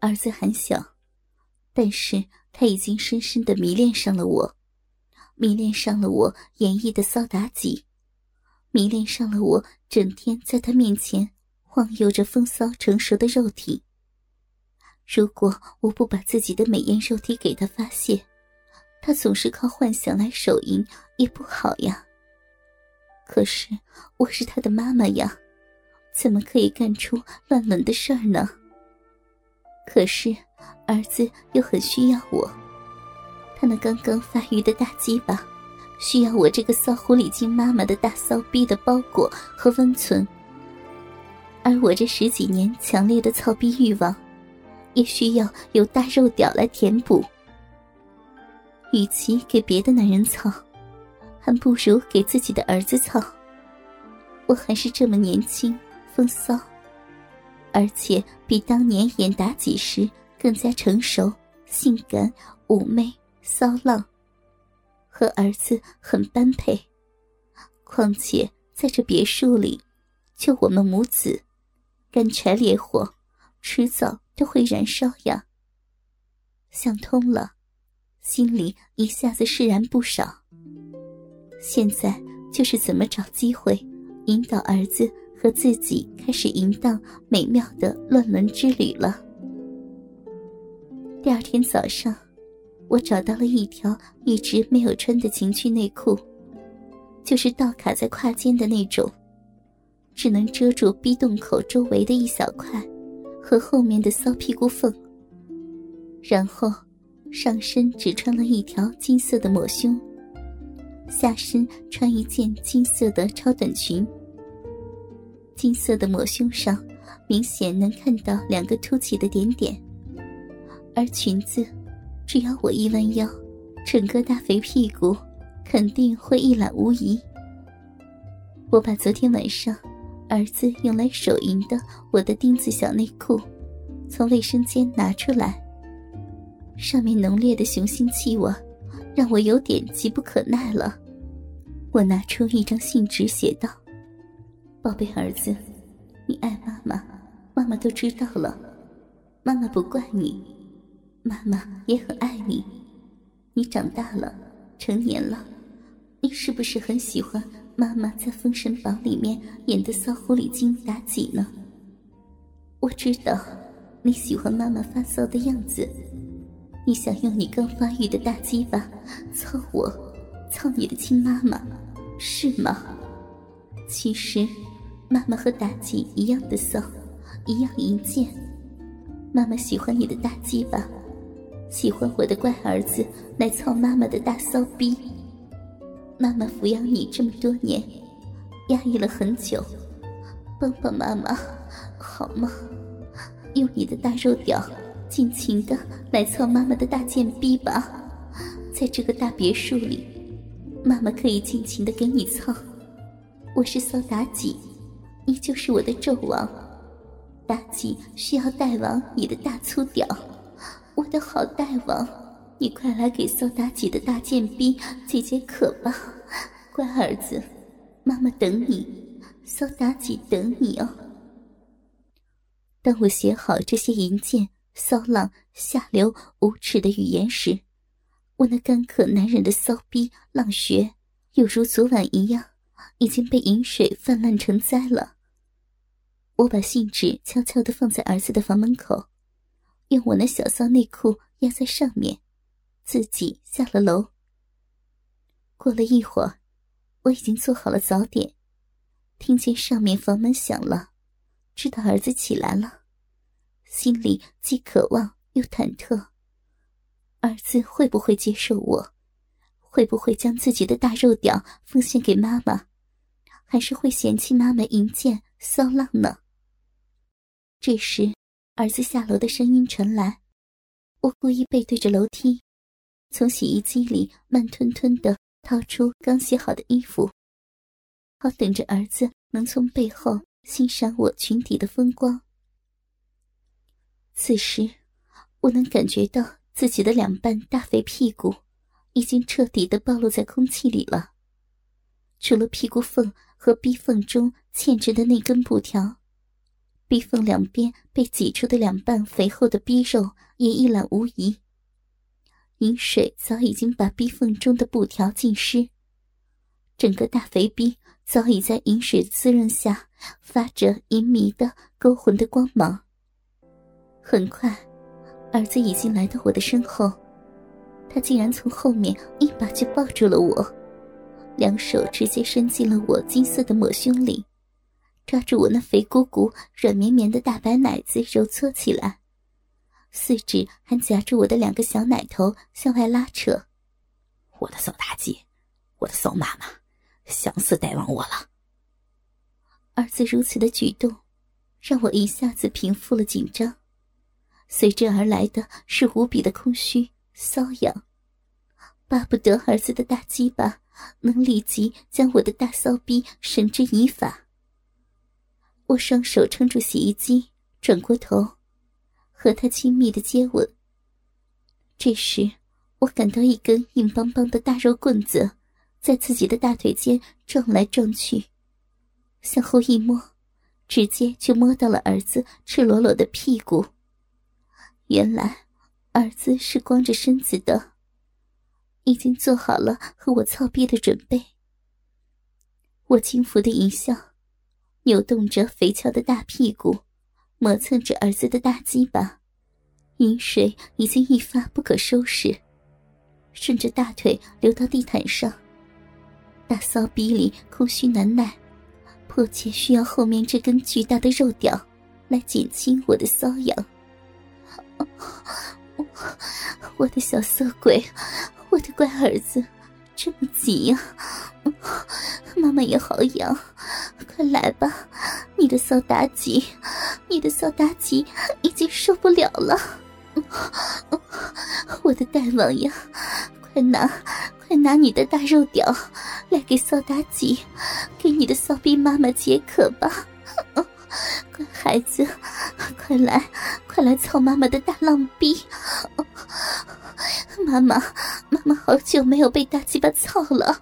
儿子还小，但是他已经深深的迷恋上了我，迷恋上了我演绎的骚妲己，迷恋上了我整天在他面前晃悠着风骚成熟的肉体。如果我不把自己的美艳肉体给他发泄，他总是靠幻想来手淫也不好呀。可是我是他的妈妈呀，怎么可以干出乱伦的事儿呢？可是，儿子又很需要我。他那刚刚发育的大鸡巴，需要我这个骚狐狸精妈妈的大骚逼的包裹和温存。而我这十几年强烈的操逼欲望，也需要有大肉屌来填补。与其给别的男人操，还不如给自己的儿子操。我还是这么年轻，风骚。而且比当年演妲己时更加成熟、性感、妩媚、骚浪，和儿子很般配。况且在这别墅里，就我们母子，干柴烈火，迟早都会燃烧呀。想通了，心里一下子释然不少。现在就是怎么找机会引导儿子。和自己开始淫荡美妙的乱伦之旅了。第二天早上，我找到了一条一直没有穿的情趣内裤，就是倒卡在胯间的那种，只能遮住逼洞口周围的一小块和后面的骚屁股缝。然后，上身只穿了一条金色的抹胸，下身穿一件金色的超短裙。金色的抹胸上，明显能看到两个凸起的点点。而裙子，只要我一弯腰，整个大肥屁股肯定会一览无遗。我把昨天晚上儿子用来手淫的我的丁字小内裤，从卫生间拿出来，上面浓烈的雄性气味，让我有点急不可耐了。我拿出一张信纸，写道。宝贝儿子，你爱妈妈，妈妈都知道了。妈妈不怪你，妈妈也很爱你。你长大了，成年了，你是不是很喜欢妈妈在《封神榜》里面演的骚狐狸精妲己呢？我知道你喜欢妈妈发骚的样子，你想用你刚发育的大鸡巴操我，操你的亲妈妈，是吗？其实。妈妈和妲己一样的骚，一样淫贱。妈妈喜欢你的大鸡巴，喜欢我的乖儿子来操妈妈的大骚逼。妈妈抚养你这么多年，压抑了很久，帮帮妈妈好吗？用你的大肉屌，尽情的来操妈妈的大贱逼吧。在这个大别墅里，妈妈可以尽情的给你操。我是骚妲己。你就是我的纣王，妲己需要大王你的大粗屌，我的好大王，你快来给骚妲己的大贱逼解解渴吧，乖儿子，妈妈等你，骚妲己等你哦。当我写好这些淫贱、骚浪、下流、无耻的语言时，我那干渴难忍的骚逼浪穴，又如昨晚一样，已经被饮水泛滥成灾了。我把信纸悄悄地放在儿子的房门口，用我那小骚内裤压在上面，自己下了楼。过了一会儿，我已经做好了早点，听见上面房门响了，知道儿子起来了，心里既渴望又忐忑。儿子会不会接受我？会不会将自己的大肉屌奉献给妈妈？还是会嫌弃妈妈淫贱骚浪呢？这时，儿子下楼的声音传来。我故意背对着楼梯，从洗衣机里慢吞吞的掏出刚洗好的衣服，好等着儿子能从背后欣赏我裙底的风光。此时，我能感觉到自己的两半大肥屁股已经彻底的暴露在空气里了，除了屁股缝和逼缝中嵌着的那根布条。逼缝两边被挤出的两半肥厚的逼肉也一览无遗。饮水早已经把逼缝中的布条浸湿，整个大肥逼早已在饮水滋润下发着淫迷的勾魂的光芒。很快，儿子已经来到我的身后，他竟然从后面一把就抱住了我，两手直接伸进了我金色的抹胸里，抓住我那肥鼓鼓、软绵绵的大白奶子揉搓起来。四指还夹住我的两个小奶头向外拉扯，我的骚大姐，我的骚妈妈，想死大王我了。儿子如此的举动，让我一下子平复了紧张，随之而来的是无比的空虚瘙痒，巴不得儿子的大鸡巴能立即将我的大骚逼绳之以法。我双手撑住洗衣机，转过头。和他亲密的接吻。这时，我感到一根硬邦邦的大肉棍子在自己的大腿间撞来撞去，向后一摸，直接就摸到了儿子赤裸裸的屁股。原来，儿子是光着身子的，已经做好了和我操逼的准备。我轻浮的一笑，扭动着肥翘的大屁股。磨蹭着儿子的大鸡巴，饮水已经一发不可收拾，顺着大腿流到地毯上。大骚逼里空虚难耐，迫切需要后面这根巨大的肉屌来减轻我的瘙痒。我的小色鬼，我的乖儿子，这么急呀！妈妈也好痒，快来吧，你的骚妲己，你的骚妲己已经受不了了。我的大王呀，快拿，快拿你的大肉屌来给骚妲己，给你的骚逼妈妈解渴吧。孩子，快来，快来操妈妈的大浪逼。妈妈，妈妈好久没有被大鸡巴操了，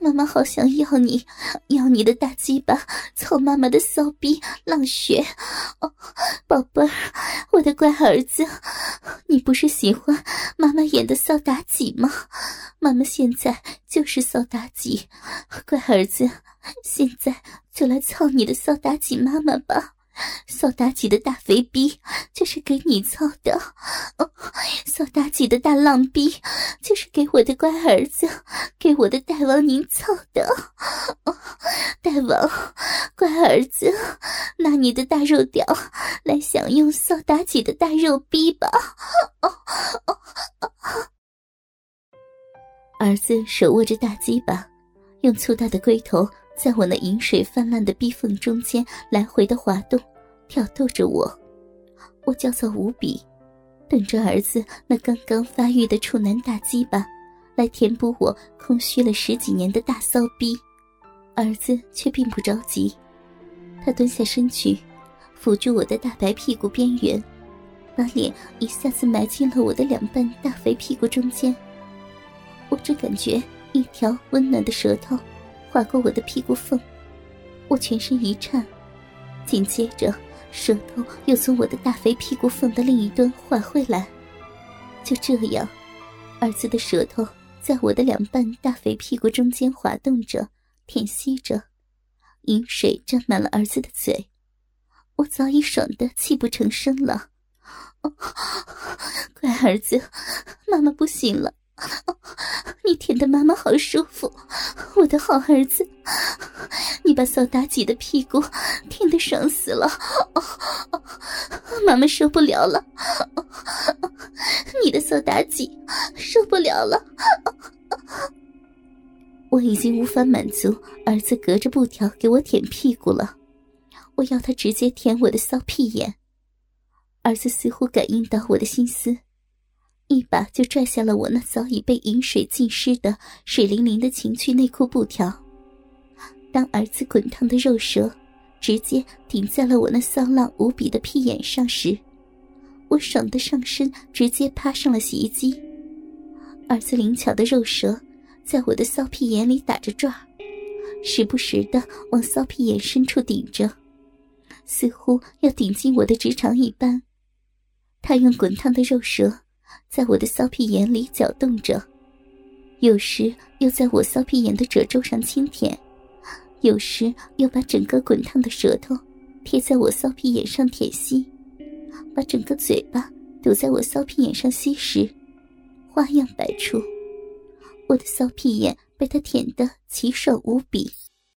妈妈好想要你，要你的大鸡巴操妈妈的骚逼浪穴。宝贝儿，我的乖儿子，你不是喜欢妈妈演的骚妲己吗？妈妈现在就是骚妲己，乖儿子，现在就来操你的骚妲己妈妈吧。扫大吉的大肥逼就是给你操的，扫妲己的大浪逼就是给我的乖儿子，给我的大王您操的。大王，乖儿子，拿你的大肉屌来享用扫妲己的大肉逼吧。哦哦哦儿子手握着大鸡巴，用粗大的龟头。在我那饮水泛滥的逼缝中间来回的滑动，挑逗着我，我焦躁无比，等着儿子那刚刚发育的处男大鸡巴来填补我空虚了十几年的大骚逼。儿子却并不着急，他蹲下身去，扶住我的大白屁股边缘，把脸一下子埋进了我的两半大肥屁股中间。我只感觉一条温暖的舌头。划过我的屁股缝，我全身一颤，紧接着舌头又从我的大肥屁股缝的另一端划回来。就这样，儿子的舌头在我的两半大肥屁股中间滑动着，舔吸着，饮水沾满了儿子的嘴，我早已爽得泣不成声了。哦 乖儿子，妈妈不行了。你舔的妈妈好舒服，我的好儿子，你把扫妲己的屁股舔的爽死了，妈妈受不了了，你的扫妲己受不了了，我已经无法满足儿子隔着布条给我舔屁股了，我要他直接舔我的骚屁眼。儿子似乎感应到我的心思。一把就拽下了我那早已被饮水浸湿的水灵灵的情趣内裤布条。当儿子滚烫的肉舌直接顶在了我那骚浪无比的屁眼上时，我爽的上身直接趴上了洗衣机。儿子灵巧的肉舌在我的骚屁眼里打着转，时不时的往骚屁眼深处顶着，似乎要顶进我的直肠一般。他用滚烫的肉舌在我的骚屁眼里搅动着，有时又在我骚屁眼的褶皱上轻舔，有时又把整个滚烫的舌头贴在我骚屁眼上舔吸，把整个嘴巴堵在我骚屁眼上吸食，花样百出。我的骚屁眼被他舔得奇爽无比。